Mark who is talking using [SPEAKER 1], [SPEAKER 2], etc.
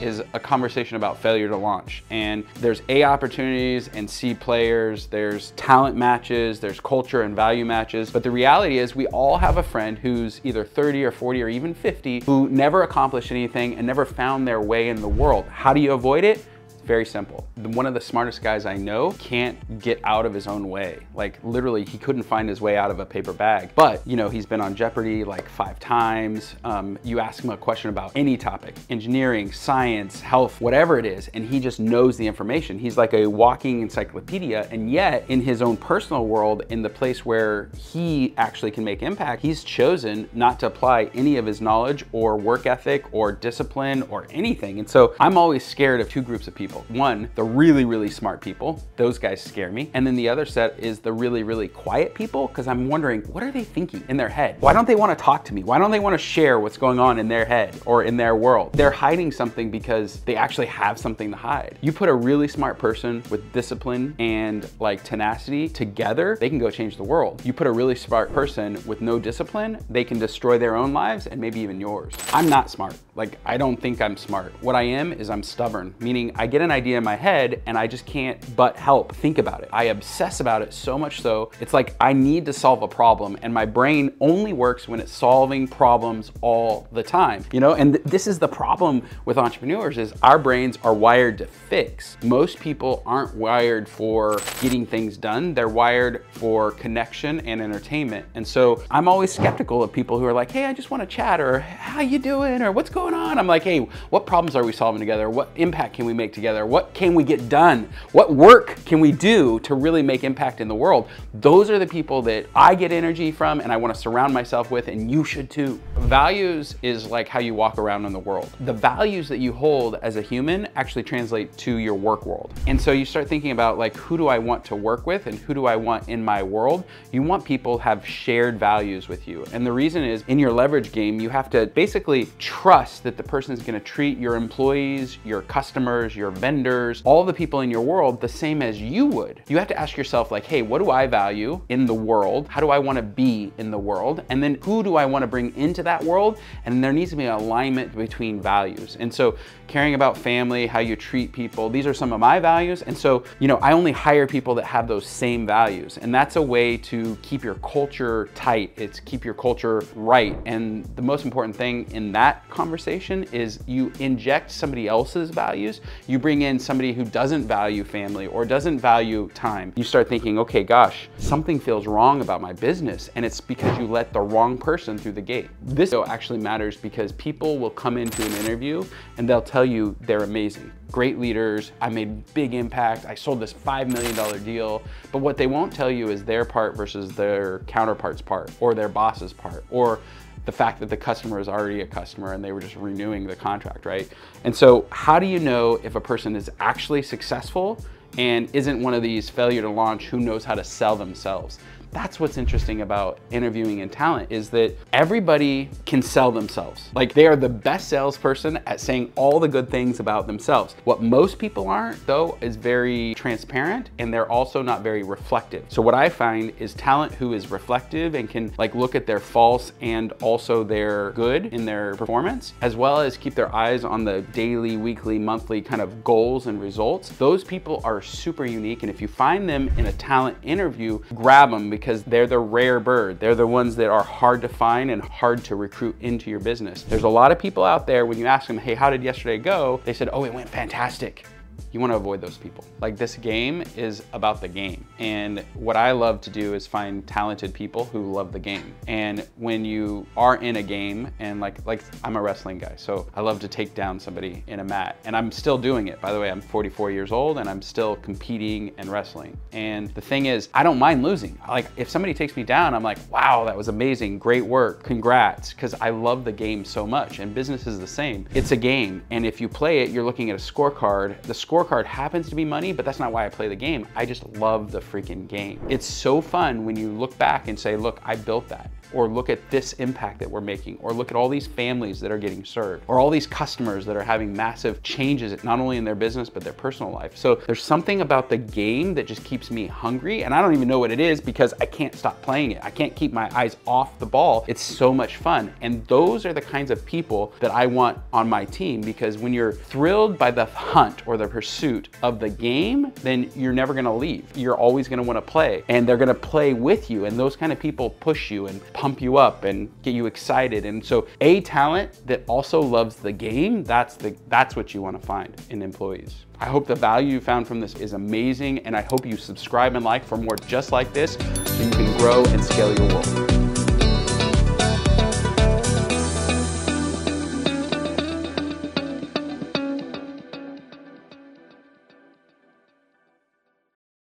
[SPEAKER 1] is a conversation about failure to launch. And there's A opportunities and C players, there's talent matches, there's culture and value matches. But the reality is, we all have a friend who's either 30 or 40 or even 50 who never accomplished anything and never found their way in the world. How do you avoid it? Very simple. One of the smartest guys I know can't get out of his own way. Like literally, he couldn't find his way out of a paper bag. But you know, he's been on Jeopardy like five times. Um, you ask him a question about any topic, engineering, science, health, whatever it is, and he just knows the information. He's like a walking encyclopedia. And yet, in his own personal world, in the place where he actually can make impact, he's chosen not to apply any of his knowledge or work ethic or discipline or anything. And so I'm always scared of two groups of people people. One, the really, really smart people. Those guys scare me. And then the other set is the really, really quiet people because I'm wondering, what are they thinking in their head? Why don't they want to talk to me? Why don't they want to share what's going on in their head or in their world? They're hiding something because they actually have something to hide. You put a really smart person with discipline and like tenacity together, they can go change the world. You put a really smart person with no discipline, they can destroy their own lives and maybe even yours. I'm not smart. Like, I don't think I'm smart. What I am is I'm stubborn, meaning I get an idea in my head and I just can't but help think about it. I obsess about it so much so, it's like I need to solve a problem and my brain only works when it's solving problems all the time, you know? And th this is the problem with entrepreneurs is our brains are wired to fix. Most people aren't wired for getting things done. They're wired for connection and entertainment. And so I'm always skeptical of people who are like, hey, I just want to chat or how you doing or what's going on? I'm like, hey, what problems are we solving together? What impact can we make together? Together? What can we get done? What work can we do to really make impact in the world? Those are the people that I get energy from and I want to surround myself with, and you should too. Values is like how you walk around in the world. The values that you hold as a human actually translate to your work world. And so you start thinking about like, who do I want to work with and who do I want in my world? You want people have shared values with you. And the reason is in your leverage game, you have to basically trust that the person is going to treat your employees, your customers, your vendors, all the people in your world the same as you would. You have to ask yourself like, hey, what do I value in the world? How do I wanna be in the world? And then who do I wanna bring into that world? And there needs to be an alignment between values. And so caring about family, how you treat people, these are some of my values. And so, you know, I only hire people that have those same values. And that's a way to keep your culture tight. It's keep your culture right. And the most important thing in that conversation is you inject somebody else's values. You bring bring in somebody who doesn't value family or doesn't value time, you start thinking, okay, gosh, something feels wrong about my business. And it's because you let the wrong person through the gate. This actually matters because people will come into an interview and they'll tell you they're amazing great leaders. I made big impact. I sold this $5 million deal. But what they won't tell you is their part versus their counterpart's part or their boss's part or the fact that the customer is already a customer and they were just renewing the contract, right? And so how do you know if a person is actually successful and isn't one of these failure to launch who knows how to sell themselves? That's what's interesting about interviewing and talent is that everybody can sell themselves. Like they are the best salesperson at saying all the good things about themselves. What most people aren't though is very transparent and they're also not very reflective. So what I find is talent who is reflective and can like look at their false and also their good in their performance, as well as keep their eyes on the daily, weekly, monthly kind of goals and results. Those people are super unique. And if you find them in a talent interview, grab them because they're the rare bird. They're the ones that are hard to find and hard to recruit into your business. There's a lot of people out there when you ask them, hey, how did yesterday go? They said, oh, it went fantastic. You want to avoid those people. Like this game is about the game. And what I love to do is find talented people who love the game. And when you are in a game and like like I'm a wrestling guy, so I love to take down somebody in a mat. And I'm still doing it. By the way, I'm 44 years old and I'm still competing and wrestling. And the thing is, I don't mind losing. Like if somebody takes me down, I'm like, "Wow, that was amazing. Great work. Congrats." Cuz I love the game so much. And business is the same. It's a game. And if you play it, you're looking at a scorecard. The scorecard happens to be money, but that's not why I play the game. I just love the freaking game. It's so fun when you look back and say, look, I built that or look at this impact that we're making, or look at all these families that are getting served, or all these customers that are having massive changes, not only in their business, but their personal life. So there's something about the game that just keeps me hungry, and I don't even know what it is because I can't stop playing it. I can't keep my eyes off the ball. It's so much fun. And those are the kinds of people that I want on my team because when you're thrilled by the hunt or the pursuit of the game, then you're never gonna leave. You're always gonna wanna play, and they're gonna play with you, and those kind of people push you and pump you up and get you excited. And so a talent that also loves the game, that's the that's what you want to find in employees. I hope the value you found from this is amazing and I hope you subscribe and like for more just like this so you can grow and scale your world.